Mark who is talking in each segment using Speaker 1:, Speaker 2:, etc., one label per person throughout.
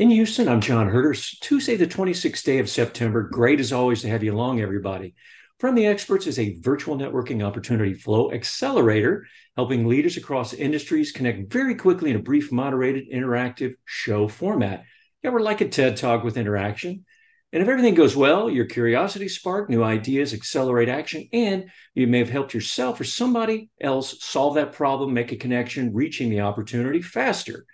Speaker 1: In Houston, I'm John Herder. Tuesday, the 26th day of September. Great as always to have you along, everybody. From the Experts is a virtual networking opportunity flow accelerator, helping leaders across industries connect very quickly in a brief, moderated, interactive show format. Yeah, we're like a TED Talk with interaction. And if everything goes well, your curiosity spark new ideas, accelerate action, and you may have helped yourself or somebody else solve that problem, make a connection, reaching the opportunity faster.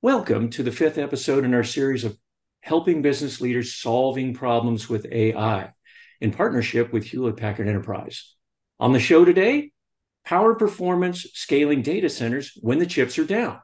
Speaker 1: Welcome to the fifth episode in our series of helping business leaders solving problems with AI in partnership with Hewlett Packard Enterprise. On the show today, power performance scaling data centers when the chips are down.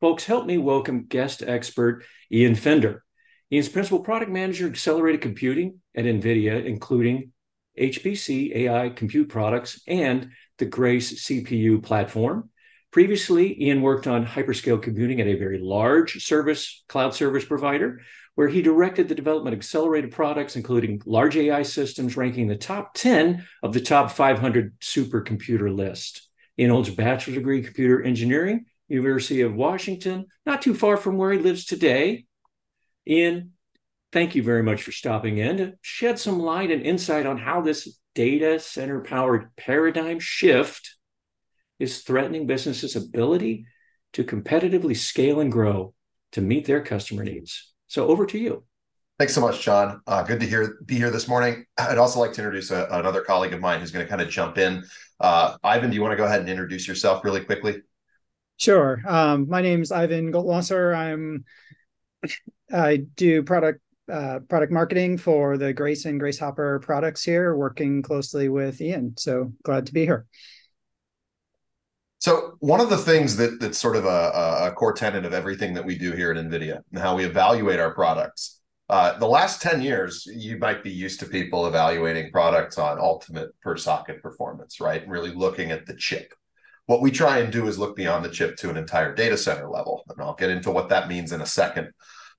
Speaker 1: Folks, help me welcome guest expert Ian Finder. Ian's principal product manager, accelerated computing at NVIDIA, including HPC AI compute products and the Grace CPU platform. Previously, Ian worked on hyperscale computing at a very large service cloud service provider, where he directed the development of accelerated products, including large AI systems ranking the top 10 of the top 500 supercomputer list. Ian holds a bachelor's degree in computer engineering, University of Washington, not too far from where he lives today. Ian, thank you very much for stopping in to shed some light and insight on how this data center powered paradigm shift is threatening businesses' ability to competitively scale and grow to meet their customer needs. So over to you.
Speaker 2: Thanks so much, John. Uh, good to hear be here this morning. I'd also like to introduce a, another colleague of mine who's going to kind of jump in. Uh, Ivan, do you want to go ahead and introduce yourself really quickly?
Speaker 3: Sure. Um, my name is Ivan Goldwasser. I'm I do product uh, product marketing for the Grace and Grace Hopper products here, working closely with Ian. So glad to be here.
Speaker 2: So one of the things that that's sort of a, a core tenet of everything that we do here at NVIDIA and how we evaluate our products. Uh, the last 10 years, you might be used to people evaluating products on ultimate per socket performance, right? Really looking at the chip. What we try and do is look beyond the chip to an entire data center level. And I'll get into what that means in a second.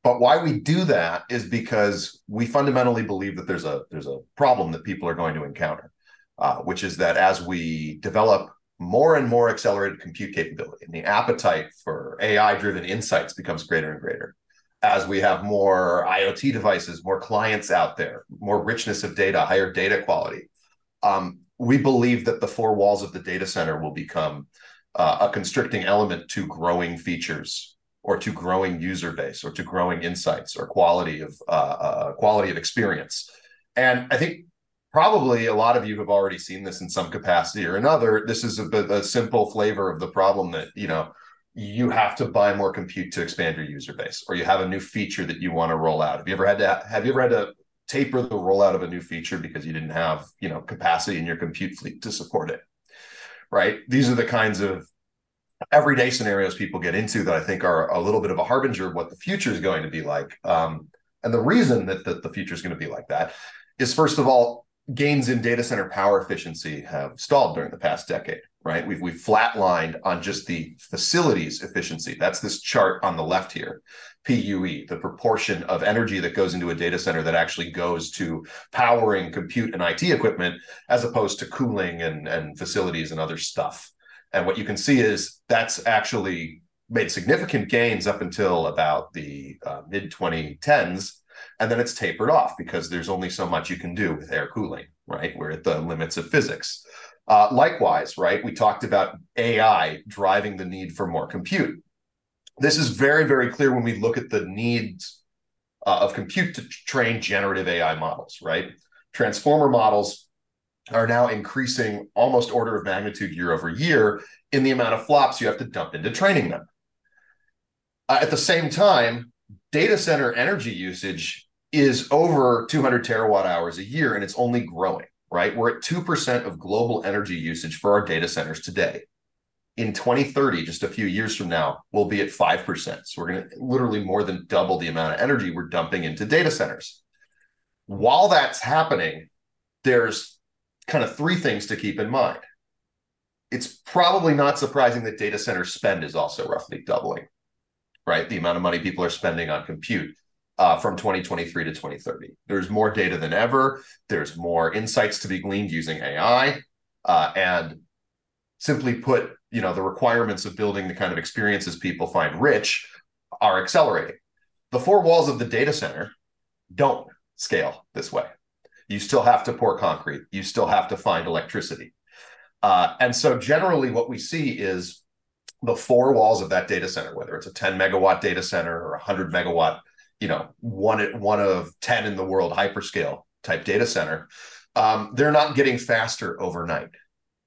Speaker 2: But why we do that is because we fundamentally believe that there's a there's a problem that people are going to encounter, uh, which is that as we develop more and more accelerated compute capability, and the appetite for AI-driven insights becomes greater and greater, as we have more IoT devices, more clients out there, more richness of data, higher data quality, um, we believe that the four walls of the data center will become uh, a constricting element to growing features or to growing user base or to growing insights or quality of uh, uh, quality of experience. And I think probably a lot of you have already seen this in some capacity or another. This is a, a simple flavor of the problem that you know you have to buy more compute to expand your user base, or you have a new feature that you want to roll out. Have you ever had to have you ever had to taper the rollout of a new feature because you didn't have you know capacity in your compute fleet to support it? Right. These are the kinds of everyday scenarios people get into that I think are a little bit of a harbinger of what the future is going to be like. Um, and the reason that, that the future is going to be like that is, first of all, gains in data center power efficiency have stalled during the past decade, right? We've, we've flatlined on just the facilities efficiency. That's this chart on the left here. PUE, the proportion of energy that goes into a data center that actually goes to powering compute and IT equipment, as opposed to cooling and, and facilities and other stuff. And what you can see is that's actually made significant gains up until about the uh, mid 2010s. And then it's tapered off because there's only so much you can do with air cooling, right? We're at the limits of physics. Uh, likewise, right? We talked about AI driving the need for more compute. This is very, very clear when we look at the needs uh, of compute to train generative AI models, right? Transformer models are now increasing almost order of magnitude year over year in the amount of flops you have to dump into training them. Uh, at the same time, data center energy usage is over 200 terawatt hours a year and it's only growing, right? We're at 2% of global energy usage for our data centers today. In 2030, just a few years from now, we'll be at 5%. So we're going to literally more than double the amount of energy we're dumping into data centers. While that's happening, there's kind of three things to keep in mind. It's probably not surprising that data center spend is also roughly doubling, right? The amount of money people are spending on compute uh, from 2023 to 2030. There's more data than ever. There's more insights to be gleaned using AI. Uh, and simply put, you know, the requirements of building the kind of experiences people find rich are accelerating, The four walls of the data center don't scale this way. You still have to pour concrete. You still have to find electricity. Uh, and so generally what we see is the four walls of that data center, whether it's a 10 megawatt data center or a 100 megawatt, you know, one, at one of 10 in the world hyperscale type data center, um, they're not getting faster overnight.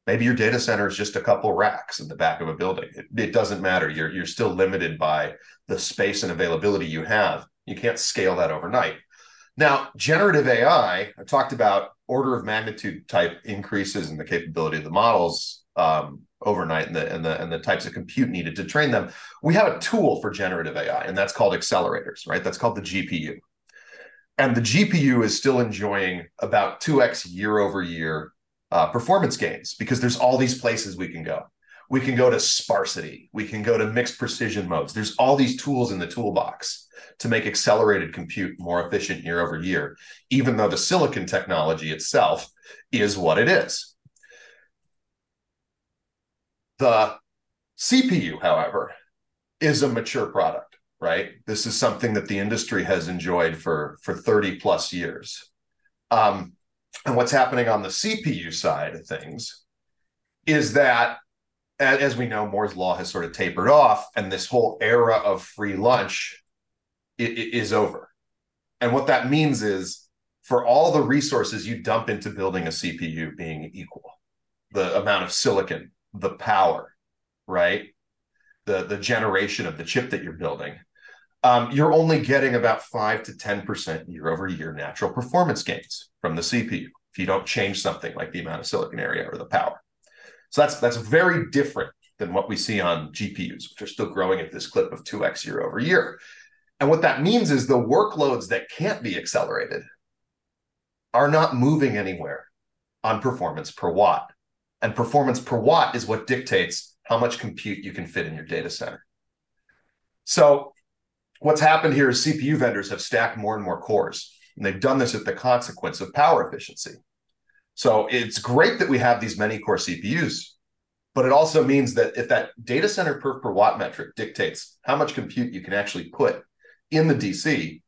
Speaker 2: Maybe your data center is just a couple racks in the back of a building. It, it doesn't matter. You're, you're still limited by the space and availability you have. You can't scale that overnight. Now, generative AI, I talked about order of magnitude type increases in the capability of the models um, overnight and the, and the and the types of compute needed to train them. We have a tool for generative AI, and that's called accelerators, right? That's called the GPU. And the GPU is still enjoying about 2x year over year uh, performance gains because there's all these places we can go. We can go to sparsity. We can go to mixed precision modes. There's all these tools in the toolbox to make accelerated compute more efficient year over year, even though the silicon technology itself is what it is. The CPU, however, is a mature product, right? This is something that the industry has enjoyed for, for 30 plus years. Um, and what's happening on the CPU side of things is that, as we know, Moore's Law has sort of tapered off, and this whole era of free lunch is over. And what that means is for all the resources you dump into building a CPU being equal, the amount of silicon, the power, right? The, the generation of the chip that you're building, um, you're only getting about 5 to 10% year over year natural performance gains from the CPU if you don't change something like the amount of silicon area or the power. So that's that's very different than what we see on GPUs, which are still growing at this clip of 2x year over year. And what that means is the workloads that can't be accelerated are not moving anywhere on performance per watt. And performance per watt is what dictates how much compute you can fit in your data center. So what's happened here is CPU vendors have stacked more and more cores. And they've done this at the consequence of power efficiency. So it's great that we have these many core CPUs, but it also means that if that data center per per watt metric dictates how much compute you can actually put in the DC,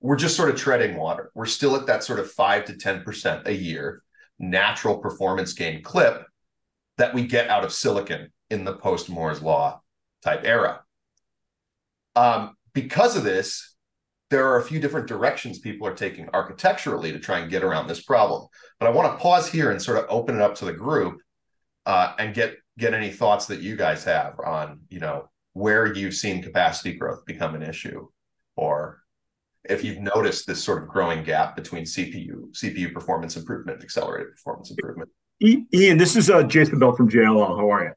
Speaker 2: we're just sort of treading water. We're still at that sort of five to 10% a year natural performance gain clip that we get out of silicon in the post Moore's Law type era. Um, because of this, there are a few different directions people are taking architecturally to try and get around this problem. But I want to pause here and sort of open it up to the group uh, and get get any thoughts that you guys have on you know where you've seen capacity growth become an issue or if you've noticed this sort of growing gap between CPU CPU performance improvement accelerated performance improvement.
Speaker 4: Ian, this is uh, Jason Bell from JLL. How are you?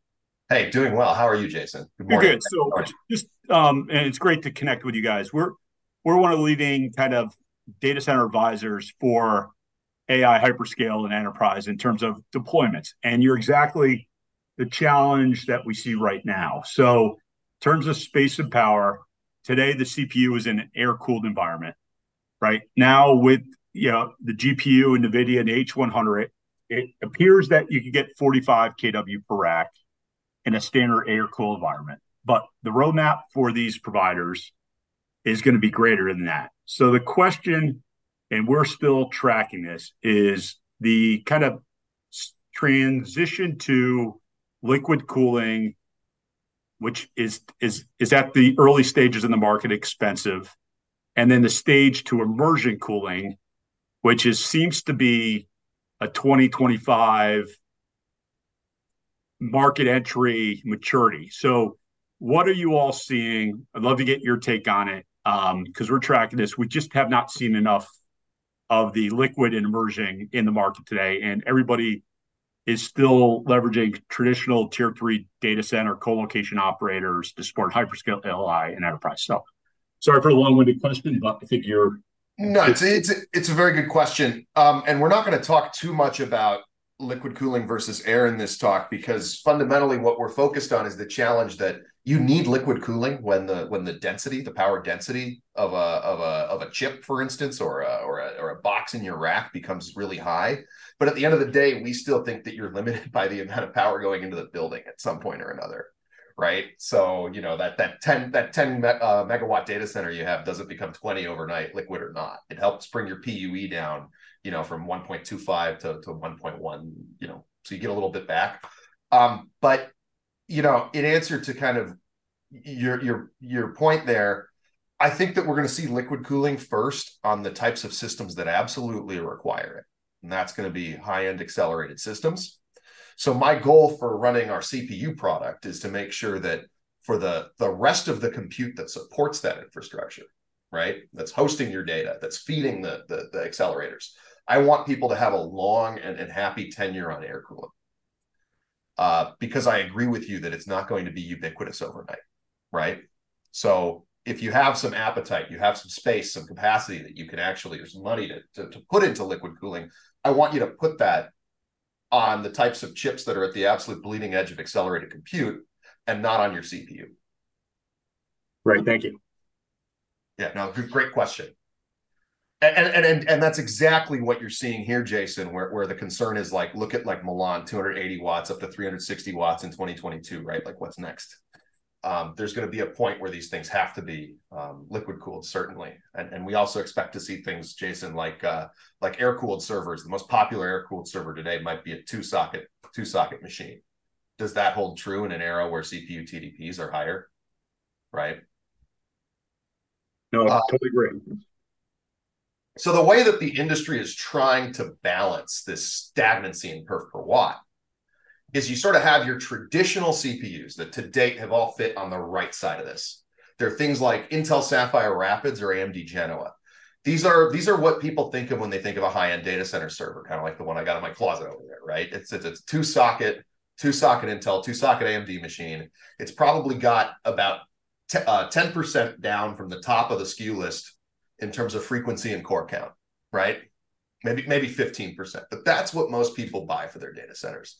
Speaker 2: Hey, doing well. How are you, Jason?
Speaker 4: Good morning. You're good. So just um, and it's great to connect with you guys. We're we're one of the leading kind of data center advisors for AI hyperscale and enterprise in terms of deployments. And you're exactly the challenge that we see right now. So in terms of space and power, Today, the CPU is in an air cooled environment. Right now, with you know, the GPU and NVIDIA and H100, it appears that you can get 45 kW per rack in a standard air cooled environment. But the roadmap for these providers is going to be greater than that. So the question, and we're still tracking this, is the kind of transition to liquid cooling which is is is at the early stages in the market expensive, and then the stage to immersion cooling, which is seems to be a 2025 market entry maturity. So, what are you all seeing? I'd love to get your take on it because um, we're tracking this. We just have not seen enough of the liquid and immersion in the market today, and everybody is still leveraging traditional tier three data center co-location operators to support hyperscale LI and enterprise. So sorry for the long-winded question, but I think you're
Speaker 2: no, it's it's it's a very good question. Um, and we're not going to talk too much about liquid cooling versus air in this talk because fundamentally what we're focused on is the challenge that you need liquid cooling when the when the density, the power density of a of a of a chip, for instance, or a, or a, or a box in your rack becomes really high. But at the end of the day, we still think that you're limited by the amount of power going into the building at some point or another, right? So you know that that ten that ten uh, megawatt data center you have doesn't become twenty overnight, liquid or not. It helps bring your PUE down, you know, from one point two five to to one point one, you know, so you get a little bit back. Um, but you know, in answer to kind of your your your point there, I think that we're going to see liquid cooling first on the types of systems that absolutely require it, and that's going to be high end accelerated systems. So my goal for running our CPU product is to make sure that for the the rest of the compute that supports that infrastructure, right? That's hosting your data, that's feeding the the, the accelerators. I want people to have a long and, and happy tenure on air cooling. Uh, because I agree with you that it's not going to be ubiquitous overnight, right? So if you have some appetite, you have some space, some capacity that you can actually, there's money to, to, to put into liquid cooling, I want you to put that on the types of chips that are at the absolute bleeding edge of accelerated compute and not on your CPU.
Speaker 4: Right. Thank you.
Speaker 2: Yeah, no, great question. And, and and and that's exactly what you're seeing here, Jason, where, where the concern is like, look at like Milan, 280 watts up to 360 watts in 2022, right? Like what's next? Um, there's going to be a point where these things have to be um, liquid cooled, certainly. And, and we also expect to see things, Jason, like uh, like air cooled servers. The most popular air cooled server today might be a two socket two socket machine. Does that hold true in an era where CPU TDPs are higher? Right.
Speaker 4: No, I uh, totally agree.
Speaker 2: So the way that the industry is trying to balance this stagnancy in perf per watt is you sort of have your traditional CPUs that to date have all fit on the right side of this. There are things like Intel Sapphire Rapids or AMD Genoa. These are these are what people think of when they think of a high-end data center server, kind of like the one I got in my closet over there, right? It's it's, it's two socket, two socket Intel, two socket AMD machine. It's probably got about uh, ten percent down from the top of the SKU list in terms of frequency and core count, right? Maybe maybe fifteen percent, but that's what most people buy for their data centers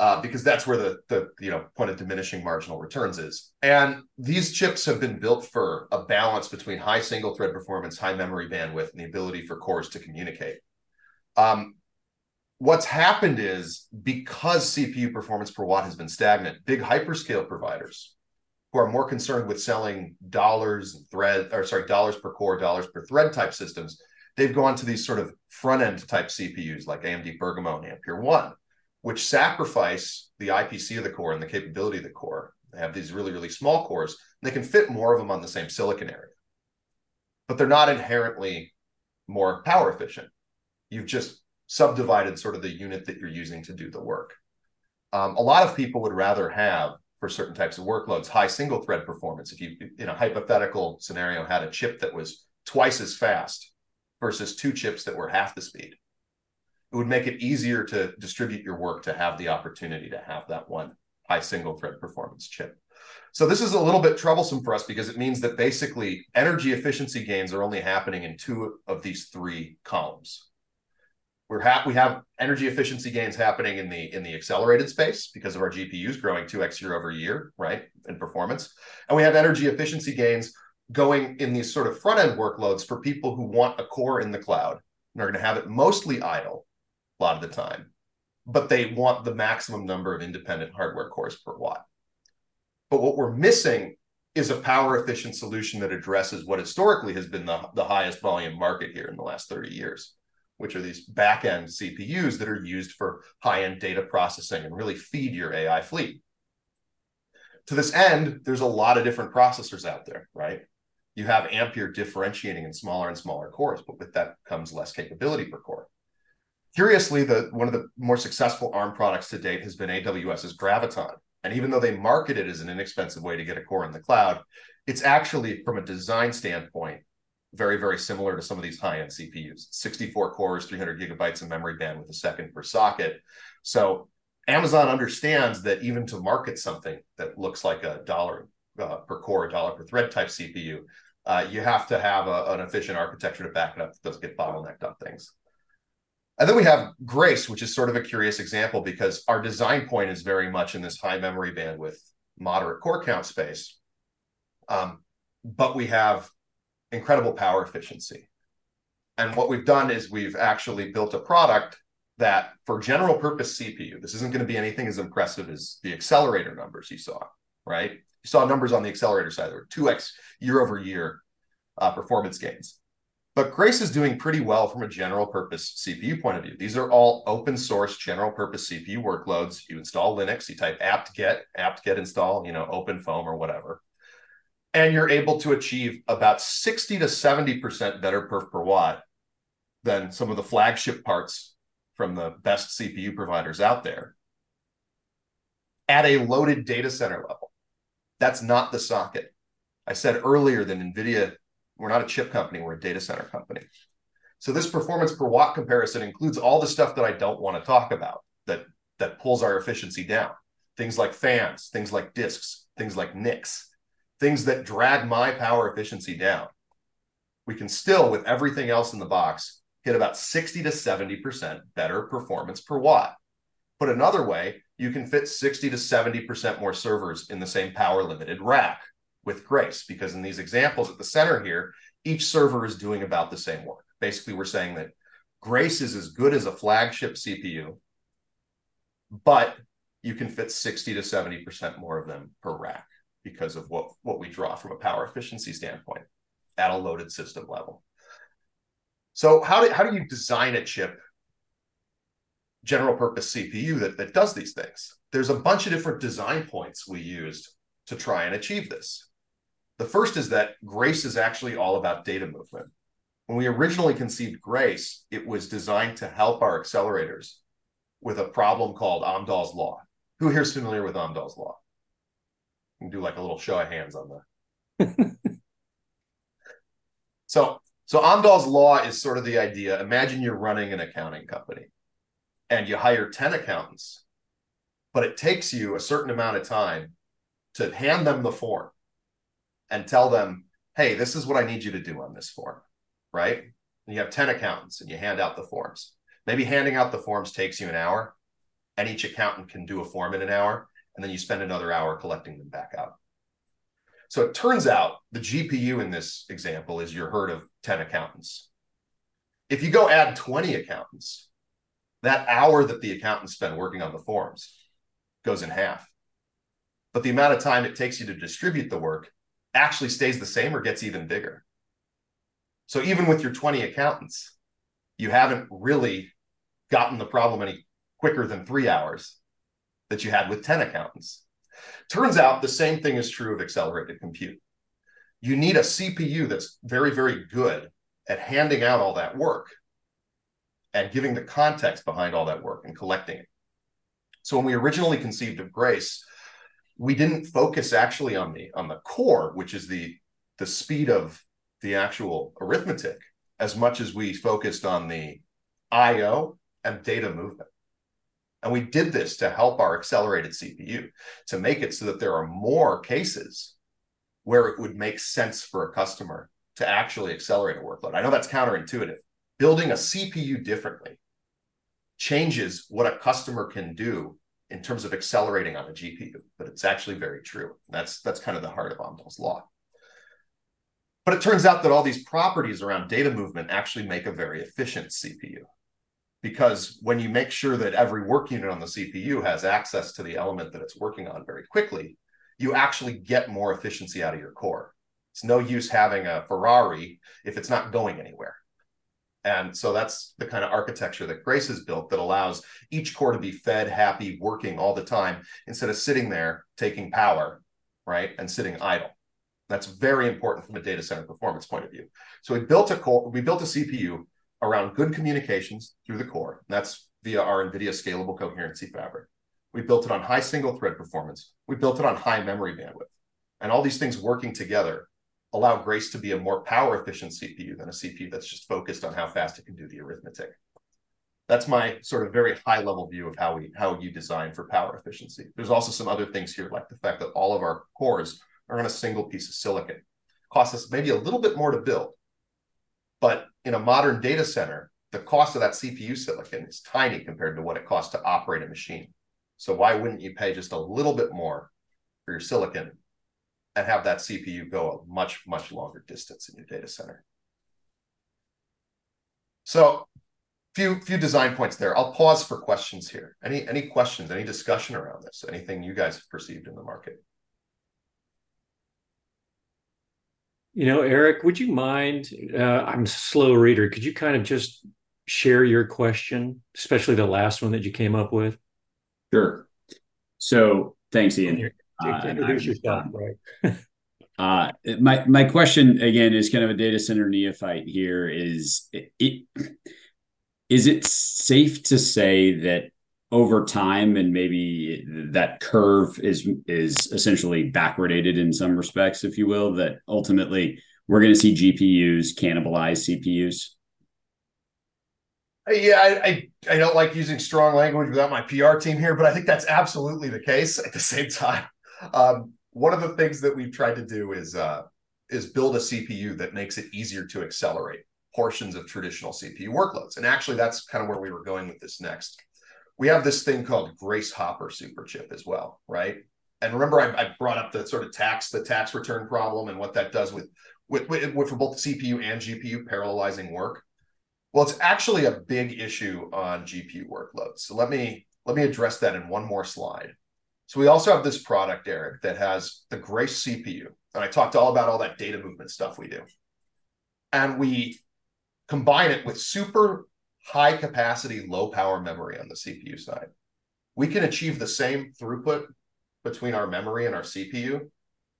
Speaker 2: uh, because that's where the the you know point of diminishing marginal returns is. And these chips have been built for a balance between high single thread performance, high memory bandwidth, and the ability for cores to communicate. Um, what's happened is because CPU performance per watt has been stagnant, big hyperscale providers who are more concerned with selling dollars and thread or sorry dollars per core, dollars per thread type systems, they've gone to these sort of front end type CPUs like AMD Bergamo and Ampere One which sacrifice the IPC of the core and the capability of the core. They have these really, really small cores, they can fit more of them on the same silicon area. But they're not inherently more power efficient. You've just subdivided sort of the unit that you're using to do the work. Um, a lot of people would rather have, for certain types of workloads, high single thread performance. If you, in a hypothetical scenario, had a chip that was twice as fast versus two chips that were half the speed it would make it easier to distribute your work to have the opportunity to have that one high single thread performance chip. So this is a little bit troublesome for us because it means that basically energy efficiency gains are only happening in two of these three columns. We're ha- we have energy efficiency gains happening in the in the accelerated space because of our GPUs growing 2x year over year, right, in performance. And we have energy efficiency gains going in these sort of front end workloads for people who want a core in the cloud and are going to have it mostly idle a lot of the time, but they want the maximum number of independent hardware cores per watt. But what we're missing is a power efficient solution that addresses what historically has been the, the highest volume market here in the last 30 years, which are these back end CPUs that are used for high end data processing and really feed your AI fleet. To this end, there's a lot of different processors out there, right? You have Ampere differentiating in smaller and smaller cores, but with that comes less capability per core. Curiously, the one of the more successful ARM products to date has been AWS's Graviton. And even though they market it as an inexpensive way to get a core in the cloud, it's actually, from a design standpoint, very, very similar to some of these high-end CPUs. 64 cores, 300 gigabytes of memory bandwidth a second per socket. So Amazon understands that even to market something that looks like a dollar uh, per core, a dollar per thread type CPU, uh, you have to have a, an efficient architecture to back it up that doesn't get bottlenecked on things. And then we have Grace, which is sort of a curious example because our design point is very much in this high memory bandwidth, moderate core count space. Um, but we have incredible power efficiency. And what we've done is we've actually built a product that for general purpose CPU, this isn't going to be anything as impressive as the accelerator numbers you saw, right? You saw numbers on the accelerator side, there were 2x year over year uh, performance gains. But Grace is doing pretty well from a general purpose CPU point of view. These are all open source general purpose CPU workloads. You install Linux, you type apt-get, apt-get install, you know, OpenFOAM or whatever. And you're able to achieve about 60 to 70% better perf per watt than some of the flagship parts from the best CPU providers out there at a loaded data center level. That's not the socket. I said earlier that NVIDIA we're not a chip company, we're a data center company. So this performance per watt comparison includes all the stuff that I don't want to talk about that that pulls our efficiency down. Things like fans, things like disks, things like NICs, things that drag my power efficiency down. We can still, with everything else in the box, hit about 60 to 70% better performance per watt. Put another way, you can fit 60 to 70% more servers in the same power limited rack with Grace because in these examples at the center here, each server is doing about the same work. Basically, we're saying that Grace is as good as a flagship CPU, but you can fit 60 to 70% more of them per rack because of what, what we draw from a power efficiency standpoint at a loaded system level. So how do, how do you design a chip, general purpose CPU that, that does these things? There's a bunch of different design points we used to try and achieve this. The first is that Grace is actually all about data movement. When we originally conceived Grace, it was designed to help our accelerators with a problem called Amdahl's law. Who here is familiar with Amdahl's law? You can do like a little show of hands on the. so, so Amdahl's law is sort of the idea. Imagine you're running an accounting company, and you hire ten accountants, but it takes you a certain amount of time to hand them the form and tell them, hey, this is what I need you to do on this form, right? And you have 10 accountants and you hand out the forms. Maybe handing out the forms takes you an hour, and each accountant can do a form in an hour, and then you spend another hour collecting them back out. So it turns out the GPU in this example is your herd of 10 accountants. If you go add 20 accountants, that hour that the accountants spend working on the forms goes in half. But the amount of time it takes you to distribute the work actually stays the same or gets even bigger. So even with your 20 accountants, you haven't really gotten the problem any quicker than three hours that you had with 10 accountants. Turns out the same thing is true of accelerated compute. You need a CPU that's very, very good at handing out all that work and giving the context behind all that work and collecting it. So when we originally conceived of Grace, we didn't focus actually on the on the core, which is the the speed of the actual arithmetic, as much as we focused on the I/O and data movement. And we did this to help our accelerated CPU to make it so that there are more cases where it would make sense for a customer to actually accelerate a workload. I know that's counterintuitive. Building a CPU differently changes what a customer can do in terms of accelerating on a GPU, but it's actually very true. That's that's kind of the heart of Amdahl's law. But it turns out that all these properties around data movement actually make a very efficient CPU. Because when you make sure that every work unit on the CPU has access to the element that it's working on very quickly, you actually get more efficiency out of your core. It's no use having a Ferrari if it's not going anywhere. And so that's the kind of architecture that Grace has built that allows each core to be fed, happy, working all the time instead of sitting there taking power, right, and sitting idle. That's very important from a data center performance point of view. So we built a core, we built a CPU around good communications through the core. that's via our NVIDIA scalable coherency fabric. We built it on high single thread performance. We built it on high memory bandwidth. And all these things working together allow Grace to be a more power efficient CPU than a CPU that's just focused on how fast it can do the arithmetic. That's my sort of very high level view of how we how you design for power efficiency. There's also some other things here, like the fact that all of our cores are on a single piece of silicon. Costs us maybe a little bit more to build, but in a modern data center, the cost of that CPU silicon is tiny compared to what it costs to operate a machine. So why wouldn't you pay just a little bit more for your silicon and have that CPU go a much, much longer distance in your data center. So few few design points there. I'll pause for questions here. Any any questions? Any discussion around this? Anything you guys have perceived in the market?
Speaker 1: You know, Eric, would you mind? Uh, I'm a slow reader. Could you kind of just share your question, especially the last one that you came up with?
Speaker 5: Sure. So thanks, Ian.
Speaker 1: Uh, introduce yourself, right?
Speaker 5: uh, my my question again is kind of a data center neophyte. Here is it is it safe to say that over time and maybe that curve is is essentially backwardated in some respects if you will that ultimately we're going to see gpus cannibalize cpus
Speaker 2: yeah I, I, I don't like using strong language without my pr team here but i think that's absolutely the case at the same time um, one of the things that we've tried to do is uh, is build a cpu that makes it easier to accelerate portions of traditional cpu workloads and actually that's kind of where we were going with this next we have this thing called Grace Hopper Superchip as well, right? And remember, I, I, brought up the sort of tax, the tax return problem, and what that does with, with, with, with for both CPU and GPU parallelizing work. Well, it's actually a big issue on GPU workloads. So let me let me address that in one more slide. So we also have this product, Eric, that has the Grace CPU, and I talked all about all that data movement stuff we do, and we combine it with super high capacity, low power memory on the CPU side. We can achieve the same throughput between our memory and our CPU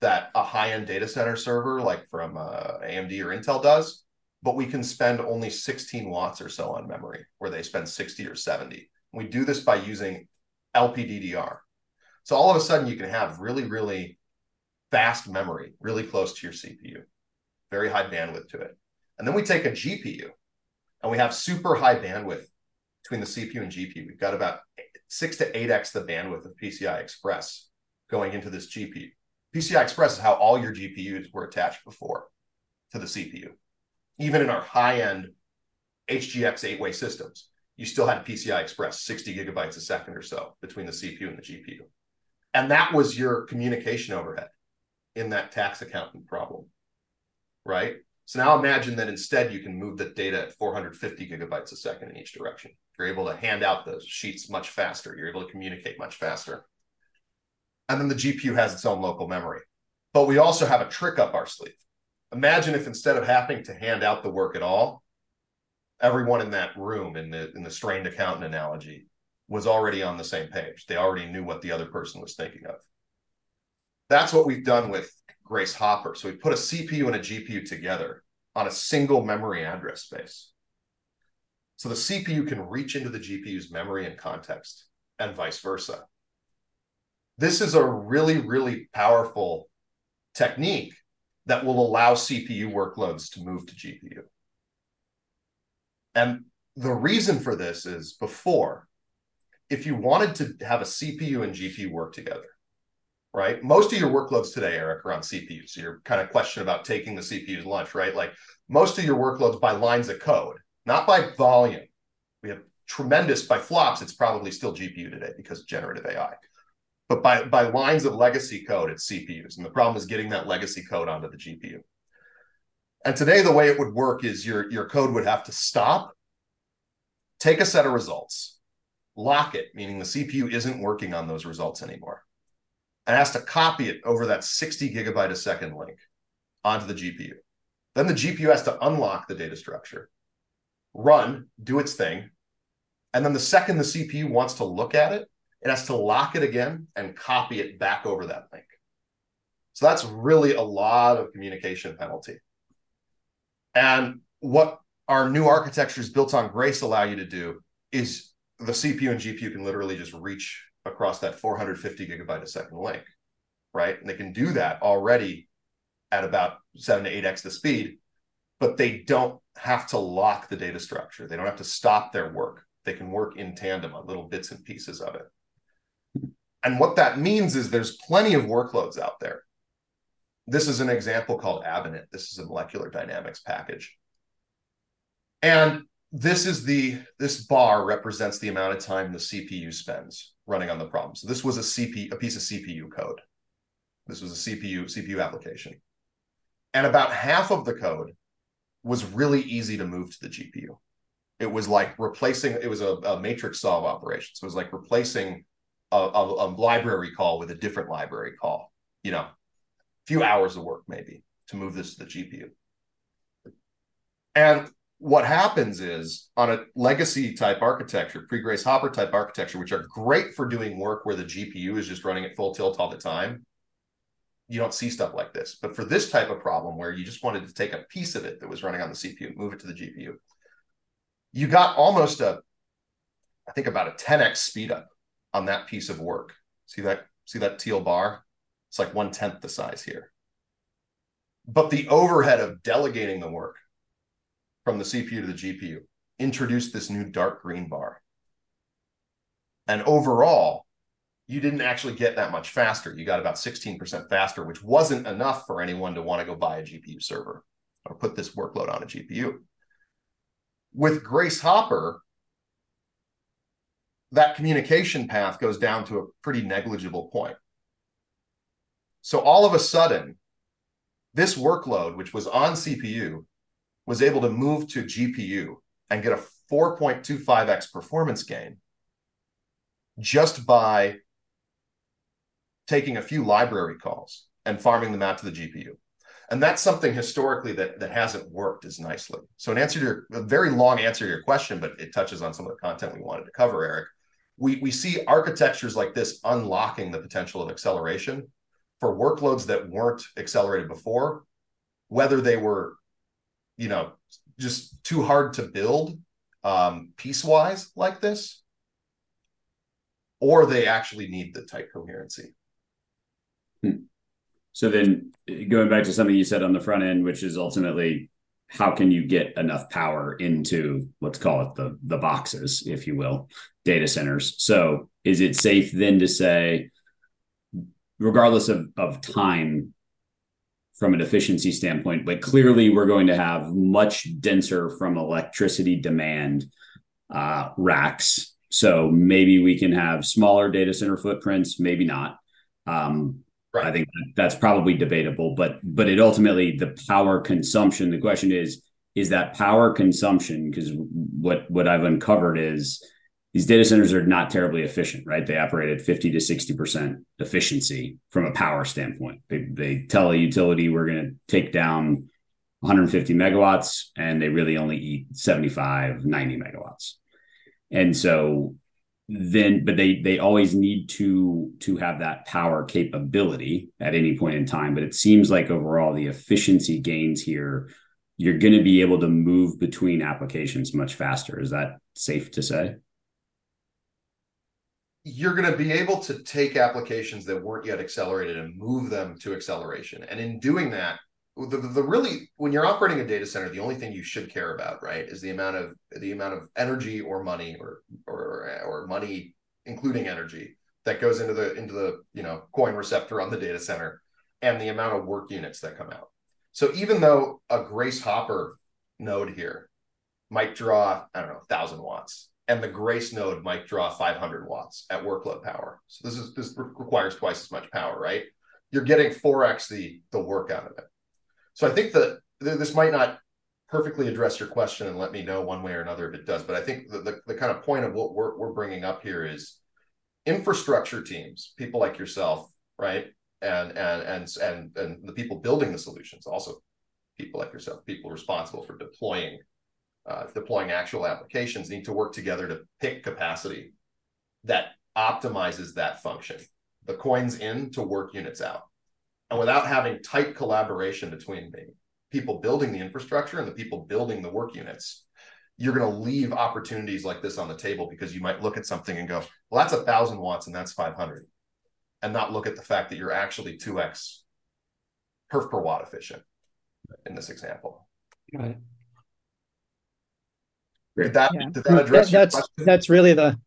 Speaker 2: that a high end data center server like from uh, AMD or Intel does, but we can spend only 16 watts or so on memory, where they spend 60 or 70. We do this by using LPDDR. So all of a sudden, you can have really, really fast memory, really close to your CPU, very high bandwidth to it. And then we take a GPU and we have super high bandwidth between the CPU and GPU. We've got about six to eight x the bandwidth of PCI Express going into this GPU. PCI Express is how all your GPUs were attached before to the CPU. Even in our high-end HGX eight-way systems, you still had PCI Express 60 gigabytes a second or so between the CPU and the GPU. And that was your communication overhead in that tax accountant problem, right? So now imagine that instead you can move the data at 450 gigabytes a second in each direction. You're able to hand out those sheets much faster. You're able to communicate much faster. And then the GPU has its own local memory. But we also have a trick up our sleeve. Imagine if instead of having to hand out the work at all, everyone in that room in the in the strained accountant analogy was already on the same page. They already knew what the other person was thinking of. That's what we've done with Grace Hopper. So we put a CPU and a GPU together on a single memory address space. So the CPU can reach into the GPU's memory and context and vice versa. This is a really, really powerful technique that will allow CPU workloads to move to GPU. And the reason for this is before, if you wanted to have a CPU and GPU work together, right? Most of your workloads today, Eric, are on CPUs. So your kind of question about taking the CPU's lunch, right? Like most of your workloads by lines of code, not by volume. We have tremendous by flops. It's probably still GPU today because generative AI. But by, by lines of legacy code, it's CPUs. And the problem is getting that legacy code onto the GPU. And today, the way it would work is your, your code would have to stop, take a set of results, lock it, meaning the CPU isn't working on those results anymore and has to copy it over that 60 gigabyte a second link onto the GPU. Then the GPU has to unlock the data structure, run, do its thing. And then the second the CPU wants to look at it, it has to lock it again and copy it back over that link. So that's really a lot of communication penalty. And what our new architectures built on Grace allow you to do is the CPU and GPU can literally just reach across that 450 gigabyte a second link, right? And they can do that already at about seven to eight X the speed, but they don't have to lock the data structure. They don't have to stop their work. They can work in tandem on little bits and pieces of it. And what that means is there's plenty of workloads out there. This is an example called Abinit. This is a molecular dynamics package. And this is the this bar represents the amount of time the CPU spends running on the problem. So this was a CP a piece of CPU code. This was a CPU CPU application. And about half of the code was really easy to move to the GPU. It was like replacing. It was a, a matrix solve operation. So it was like replacing a, a, a library call with a different library call. You know, a few hours of work maybe to move this to the GPU. And what happens is on a legacy type architecture, pre-Grace Hopper type architecture, which are great for doing work where the GPU is just running at full tilt all the time, you don't see stuff like this. But for this type of problem where you just wanted to take a piece of it that was running on the CPU, move it to the GPU, you got almost a, I think about a 10x speed up on that piece of work. See that? See that teal bar? It's like one tenth the size here. But the overhead of delegating the work from the CPU to the GPU introduced this new dark green bar. And overall, you didn't actually get that much faster. You got about 16% faster, which wasn't enough for anyone to want to go buy a GPU server or put this workload on a GPU. With Grace Hopper, that communication path goes down to a pretty negligible point. So all of a sudden, this workload, which was on CPU, was able to move to GPU and get a 4.25x performance gain just by taking a few library calls and farming them out to the GPU. And that's something historically that, that hasn't worked as nicely. So, an answer to your a very long answer to your question, but it touches on some of the content we wanted to cover, Eric. We, we see architectures like this unlocking the potential of acceleration for workloads that weren't accelerated before, whether they were you know just too hard to build um, piecewise like this, or they actually need the tight coherency.
Speaker 5: Hmm. So then, going back to something you said on the front end, which is ultimately how can you get enough power into let's call it the the boxes, if you will, data centers. So is it safe then to say, regardless of of time, from an efficiency standpoint, but clearly we're going to have much denser from electricity demand uh, racks. So maybe we can have smaller data center footprints, maybe not. Um, right. I think that's probably debatable, but but it ultimately the power consumption. The question is, is that power consumption? Because what what I've uncovered is these data centers are not terribly efficient, right? They operate at 50 to 60% efficiency from a power standpoint. They, they tell a utility we're going to take down 150 megawatts and they really only eat 75, 90 megawatts. And so then but they they always need to to have that power capability at any point in time but it seems like overall the efficiency gains here you're going to be able to move between applications much faster is that safe to say
Speaker 2: you're going to be able to take applications that weren't yet accelerated and move them to acceleration. And in doing that, the, the, really when you're operating a data center, the only thing you should care about, right, is the amount of the amount of energy or money or or or money, including energy, that goes into the into the you know coin receptor on the data center, and the amount of work units that come out. So even though a Grace Hopper node here might draw I don't know thousand watts, and the Grace node might draw 500 watts at workload power. So this is this requires twice as much power, right? You're getting 4x the the work out of it. So I think that this might not perfectly address your question and let me know one way or another if it does. But I think the, the, the kind of point of what we're, we're bringing up here is infrastructure teams, people like yourself, right? And, and, and, and, and the people building the solutions, also people like yourself, people responsible for deploying uh, deploying actual applications need to work together to pick capacity that optimizes that function. The coins in to work units out. And without having tight collaboration between the people building the infrastructure and the people building the work units, you're going to leave opportunities like this on the table because you might look at something and go, well, that's a thousand watts and that's 500, and not look at the fact that you're actually 2x perf per watt efficient in this example.
Speaker 3: Right.
Speaker 2: Did that, yeah. did that address
Speaker 3: that, that's that's really the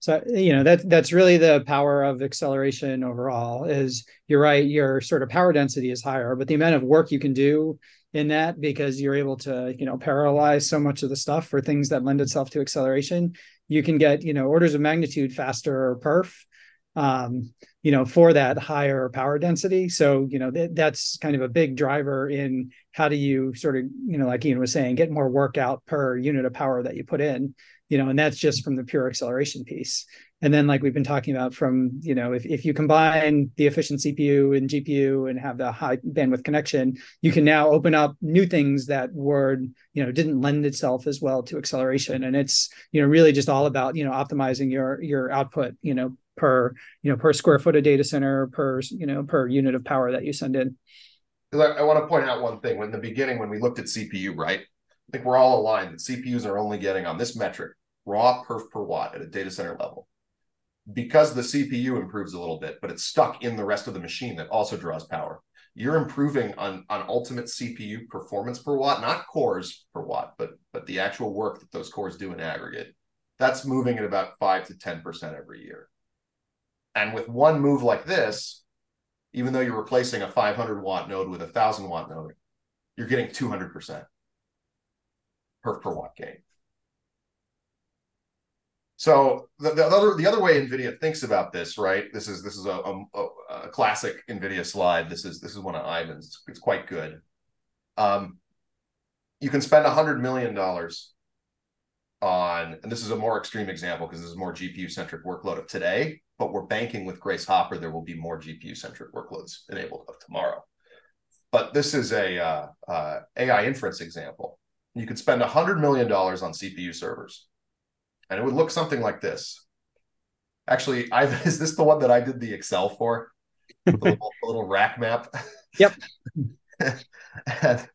Speaker 3: so you know that that's really the power of acceleration overall is you're right your sort of power density is higher but the amount of work you can do in that because you're able to you know parallelize so much of the stuff for things that lend itself to acceleration you can get you know orders of magnitude faster perf. Um, you know, for that higher power density. So, you know, th- that's kind of a big driver in how do you sort of, you know, like Ian was saying, get more work out per unit of power that you put in, you know, and that's just from the pure acceleration piece. And then, like we've been talking about, from you know, if, if you combine the efficient CPU and GPU and have the high bandwidth connection, you can now open up new things that were you know didn't lend itself as well to acceleration. And it's you know really just all about you know optimizing your your output you know per you know per square foot of data center per you know per unit of power that you send in.
Speaker 2: I, I want to point out one thing. When in the beginning, when we looked at CPU, right? I think we're all aligned that CPUs are only getting on this metric raw perf per watt at a data center level because the CPU improves a little bit, but it's stuck in the rest of the machine that also draws power. You're improving on, on ultimate CPU performance per watt, not cores per watt, but but the actual work that those cores do in aggregate. That's moving at about five to 10% every year. And with one move like this, even though you're replacing a 500 watt node with a 1000 watt node, you're getting 200% per per watt gain. So the, the other the other way NVIDIA thinks about this, right? This is this is a, a, a classic NVIDIA slide. This is this is one of Ivan's. It's quite good. Um, you can spend hundred million dollars on, and this is a more extreme example because this is more GPU centric workload of today. But we're banking with Grace Hopper. There will be more GPU centric workloads enabled of tomorrow. But this is a uh, uh, AI inference example. You could spend a hundred million dollars on CPU servers and it would look something like this. Actually, I is this the one that I did the Excel for? the little, little, rack map.
Speaker 3: Yep.
Speaker 2: and,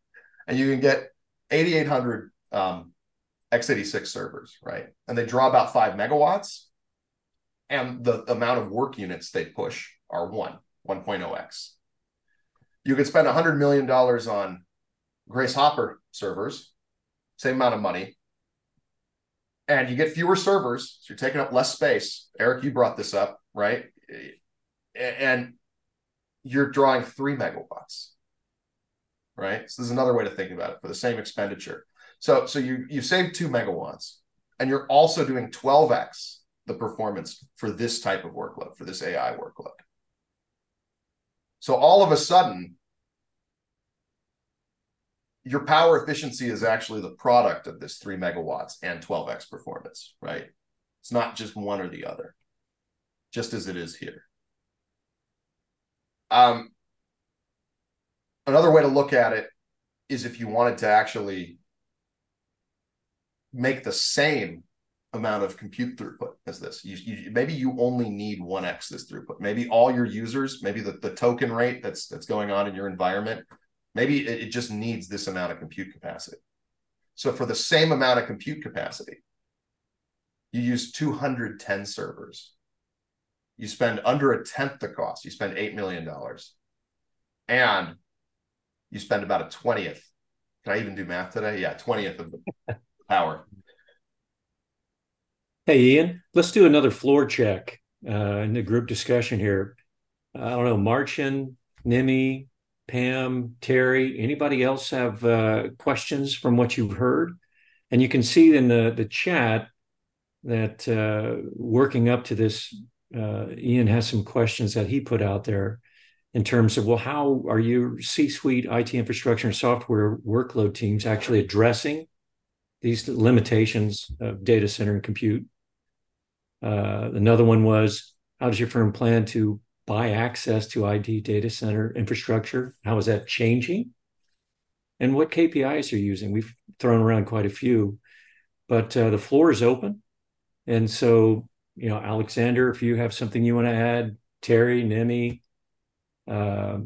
Speaker 2: and, you can get 8,800 um, x86 servers, right? And they draw about five megawatts. And the amount of work units they push are one, 1.0x. You could spend $100 million on Grace Hopper servers, same amount of money, and you get fewer servers, so you're taking up less space. Eric, you brought this up, right? And you're drawing three megawatts, right? So this is another way to think about it for the same expenditure. So so you you save two megawatts, and you're also doing 12x the performance for this type of workload, for this AI workload. So all of a sudden, your power efficiency is actually the product of this three megawatts and 12x performance, right? It's not just one or the other, just as it is here. Um, another way to look at it is if you wanted to actually make the same amount of compute throughput as this. You, you, maybe you only need 1x this throughput. Maybe all your users, maybe the, the token rate that's that's going on in your environment Maybe it just needs this amount of compute capacity. So for the same amount of compute capacity, you use 210 servers. You spend under a tenth the cost. You spend $8 million. And you spend about a 20th. Can I even do math today? Yeah, 20th of the power.
Speaker 1: Hey, Ian, let's do another floor check uh, in the group discussion here. I don't know, Marcin, Nimi, Pam, Terry, anybody else have uh, questions from what you've heard? And you can see in the, the chat that uh, working up to this, uh, Ian has some questions that he put out there in terms of, well, how are your C suite IT infrastructure and software workload teams actually addressing these limitations of data center and compute? Uh, another one was, how does your firm plan to buy access to ID data center infrastructure? How is that changing? And what KPIs are you using? We've thrown around quite a few, but uh, the floor is open. And so, you know, Alexander, if you have something you want to add, Terry, Nemi, uh,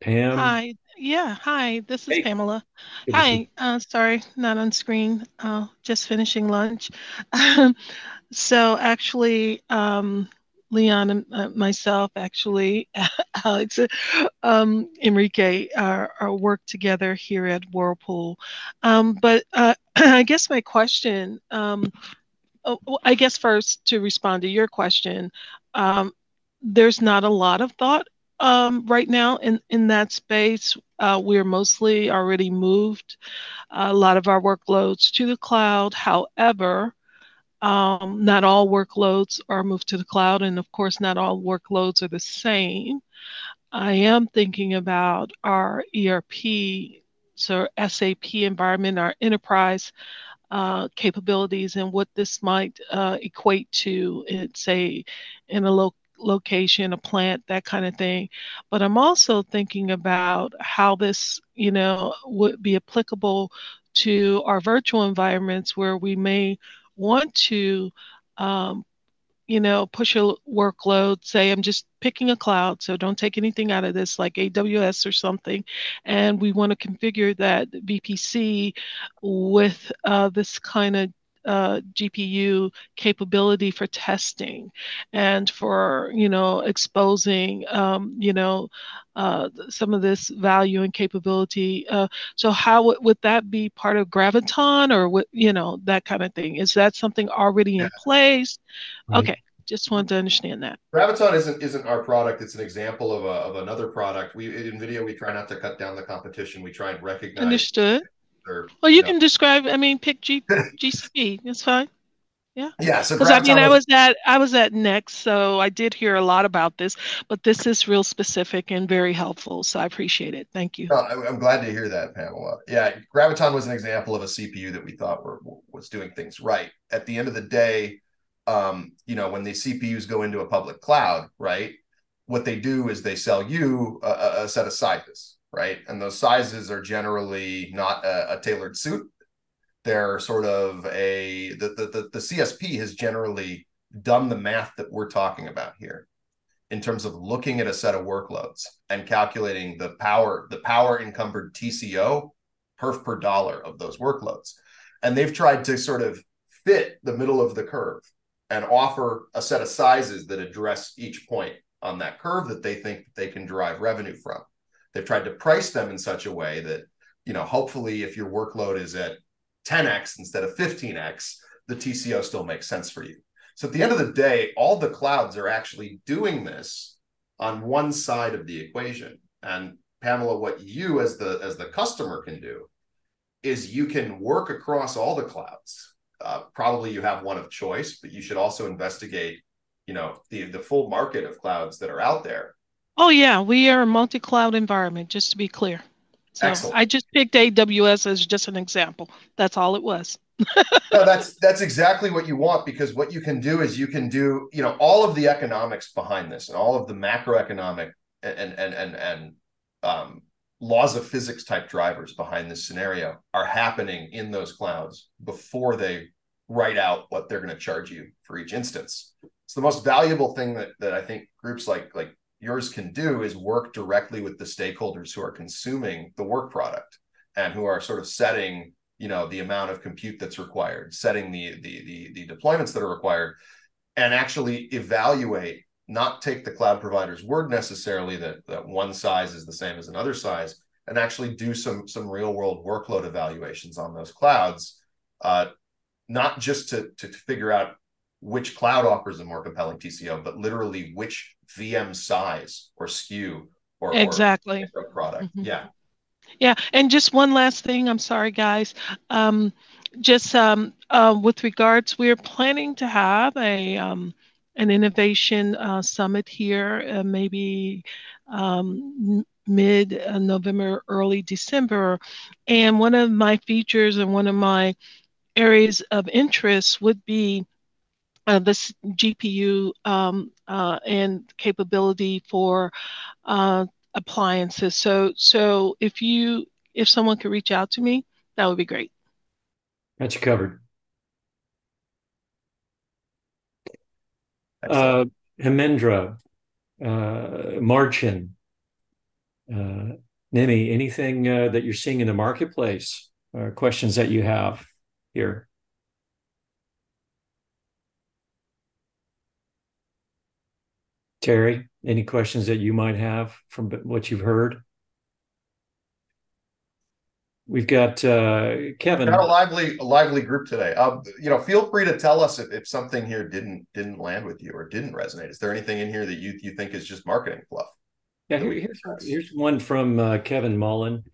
Speaker 1: Pam.
Speaker 6: Hi. Yeah. Hi. This is hey. Pamela. Good hi. Uh, sorry, not on screen. Uh, just finishing lunch. so actually, um, Leon and uh, myself, actually, Alex, um, Enrique, are, are, work together here at Whirlpool. Um, but uh, I guess my question, um, oh, I guess first to respond to your question, um, there's not a lot of thought um, right now in, in that space. Uh, we're mostly already moved a lot of our workloads to the cloud. However, um, not all workloads are moved to the cloud, and of course, not all workloads are the same. I am thinking about our ERP, so SAP environment, our enterprise uh, capabilities, and what this might uh, equate to, in, say, in a lo- location, a plant, that kind of thing. But I'm also thinking about how this, you know, would be applicable to our virtual environments where we may want to um, you know, push a workload, say I'm just picking a cloud, so don't take anything out of this like AWS or something, and we want to configure that VPC with uh, this kind of uh, GPU capability for testing and for you know exposing um, you know uh, some of this value and capability. Uh, so how w- would that be part of Graviton or what you know that kind of thing? Is that something already yeah. in place? Right. Okay, just wanted to understand that.
Speaker 2: Graviton isn't isn't our product. It's an example of a, of another product. We NVIDIA we try not to cut down the competition. We try and recognize.
Speaker 6: Understood. Or, well, you, you know. can describe. I mean, pick G, GCP. That's fine. Yeah.
Speaker 2: Yeah. So
Speaker 6: because I mean, I was at I was at Next, so I did hear a lot about this, but this is real specific and very helpful. So I appreciate it. Thank you.
Speaker 2: No, I'm glad to hear that, Pamela. Yeah, Graviton was an example of a CPU that we thought were, was doing things right. At the end of the day, um, you know, when the CPUs go into a public cloud, right? What they do is they sell you a, a set of sizes, right? And those sizes are generally not a, a tailored suit. They're sort of a the, the the the CSP has generally done the math that we're talking about here in terms of looking at a set of workloads and calculating the power the power encumbered TCO perf per dollar of those workloads. And they've tried to sort of fit the middle of the curve and offer a set of sizes that address each point on that curve that they think they can derive revenue from. They've tried to price them in such a way that, you know, hopefully if your workload is at 10x instead of 15x, the TCO still makes sense for you. So at the end of the day, all the clouds are actually doing this on one side of the equation. And Pamela, what you as the as the customer can do is you can work across all the clouds uh, probably you have one of choice, but you should also investigate, you know, the the full market of clouds that are out there.
Speaker 6: Oh yeah, we are a multi-cloud environment. Just to be clear. So Excellent. I just picked AWS as just an example. That's all it was.
Speaker 2: no, that's that's exactly what you want because what you can do is you can do you know all of the economics behind this and all of the macroeconomic and and and and um, laws of physics type drivers behind this scenario are happening in those clouds before they write out what they're going to charge you for each instance. It's the most valuable thing that that I think groups like like yours can do is work directly with the stakeholders who are consuming the work product and who are sort of setting you know the amount of compute that's required setting the the the, the deployments that are required and actually evaluate not take the cloud provider's word necessarily that, that one size is the same as another size and actually do some some real world workload evaluations on those clouds uh, not just to, to figure out which cloud offers a more compelling tco but literally which vm size or sku or
Speaker 6: exactly
Speaker 2: or product mm-hmm. yeah
Speaker 6: yeah and just one last thing i'm sorry guys um, just um, uh, with regards we're planning to have a um, an innovation uh, summit here, uh, maybe um, mid uh, November, early December. And one of my features and one of my areas of interest would be uh, this GPU um, uh, and capability for uh, appliances. So, so if you if someone could reach out to me, that would be great.
Speaker 1: Got you covered. uh, Hemendra, uh, Marcin, uh, Nimi, anything uh, that you're seeing in the marketplace, uh, questions that you have here? Terry, any questions that you might have from what you've heard? We've got uh, Kevin.
Speaker 2: Got a lively, a lively group today. Um, you know, feel free to tell us if, if something here didn't didn't land with you or didn't resonate. Is there anything in here that you you think is just marketing fluff?
Speaker 1: Yeah, here, here's here's one from uh, Kevin Mullen.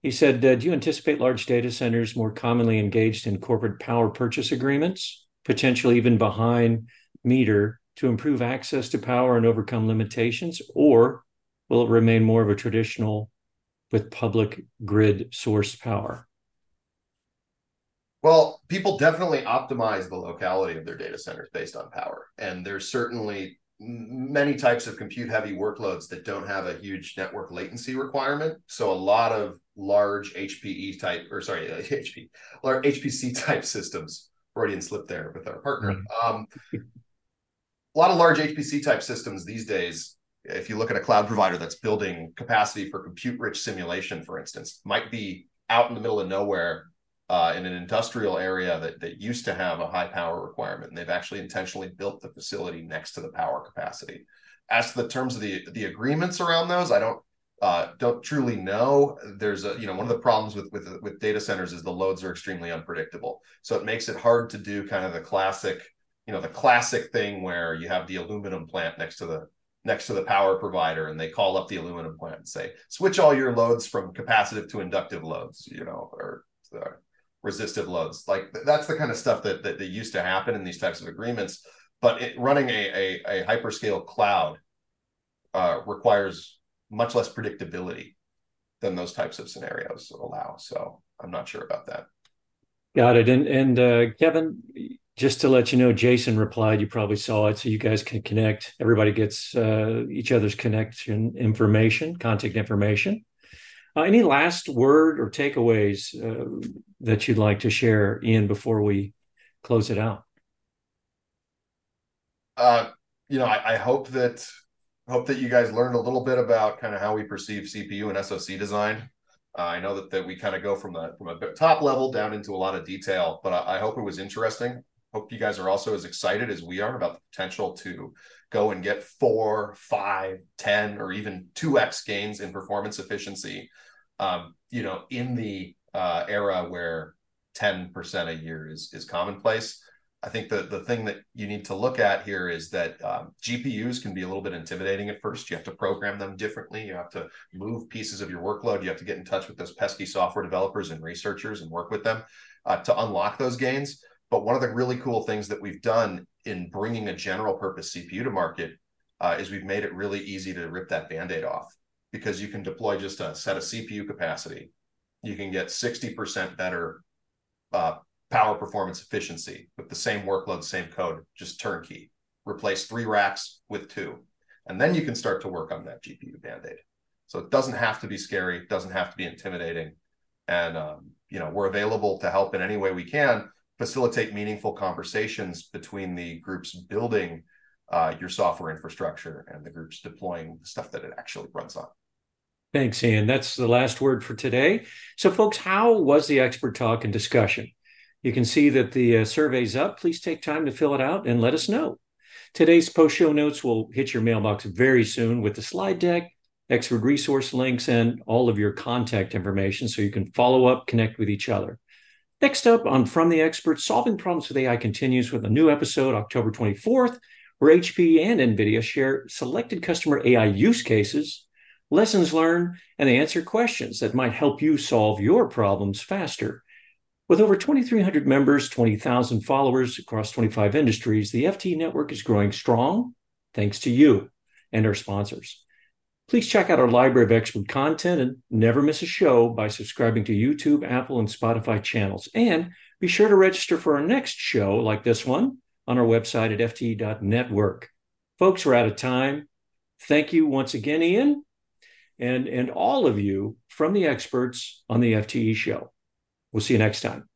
Speaker 1: He said, uh, "Do you anticipate large data centers more commonly engaged in corporate power purchase agreements? potentially even behind meter to improve access to power and overcome limitations? Or will it remain more of a traditional with public grid source power?
Speaker 2: Well, people definitely optimize the locality of their data centers based on power. And there's certainly many types of compute heavy workloads that don't have a huge network latency requirement. So a lot of large HPE type, or sorry, HP, large HPC type systems. Freudian slip there with our partner. Um, a lot of large HPC type systems these days, if you look at a cloud provider that's building capacity for compute rich simulation, for instance, might be out in the middle of nowhere uh, in an industrial area that, that used to have a high power requirement. And they've actually intentionally built the facility next to the power capacity. As to the terms of the, the agreements around those, I don't uh, don't truly know. There's a you know one of the problems with with with data centers is the loads are extremely unpredictable. So it makes it hard to do kind of the classic you know the classic thing where you have the aluminum plant next to the next to the power provider and they call up the aluminum plant and say switch all your loads from capacitive to inductive loads you know or uh, resistive loads. Like that's the kind of stuff that, that, that used to happen in these types of agreements. But it, running a, a, a hyperscale cloud uh, requires much less predictability than those types of scenarios allow. So I'm not sure about that.
Speaker 1: Got it. And and uh, Kevin, just to let you know, Jason replied. You probably saw it, so you guys can connect. Everybody gets uh, each other's connection information, contact information. Uh, any last word or takeaways uh, that you'd like to share, Ian, before we close it out?
Speaker 2: Uh, you know, I, I, hope that hope that you guys learned a little bit about kind of how we perceive CPU and SoC design. Uh, I know that, that we kind of go from the from a top level down into a lot of detail, but I, I hope it was interesting. Hope you guys are also as excited as we are about the potential to go and get four, five, ten, or even 2x gains in performance efficiency, um, you know, in the uh, era where 10% a year is, is commonplace. I think the, the thing that you need to look at here is that um, GPUs can be a little bit intimidating at first. You have to program them differently. You have to move pieces of your workload. You have to get in touch with those pesky software developers and researchers and work with them uh, to unlock those gains. But one of the really cool things that we've done in bringing a general purpose CPU to market uh, is we've made it really easy to rip that band-aid off because you can deploy just a set of CPU capacity. You can get 60% better uh, power performance efficiency with the same workload, same code, just turnkey. Replace three racks with two. And then you can start to work on that GPU band-aid. So it doesn't have to be scary, doesn't have to be intimidating. And um, you know, we're available to help in any way we can facilitate meaningful conversations between the groups building uh, your software infrastructure and the groups deploying the stuff that it actually runs on.
Speaker 1: Thanks, Ian. That's the last word for today. So, folks, how was the expert talk and discussion? You can see that the uh, survey's up. Please take time to fill it out and let us know. Today's post show notes will hit your mailbox very soon with the slide deck, expert resource links, and all of your contact information so you can follow up, connect with each other. Next up on From the Experts, Solving Problems with AI continues with a new episode October 24th, where HP and NVIDIA share selected customer AI use cases, lessons learned, and answer questions that might help you solve your problems faster. With over 2,300 members, 20,000 followers across 25 industries, the FT network is growing strong thanks to you and our sponsors. Please check out our library of expert content and never miss a show by subscribing to YouTube, Apple, and Spotify channels. And be sure to register for our next show, like this one, on our website at ft.network. Folks, we're out of time. Thank you once again, Ian, and, and all of you from the experts on the FTE show. We'll see you next time.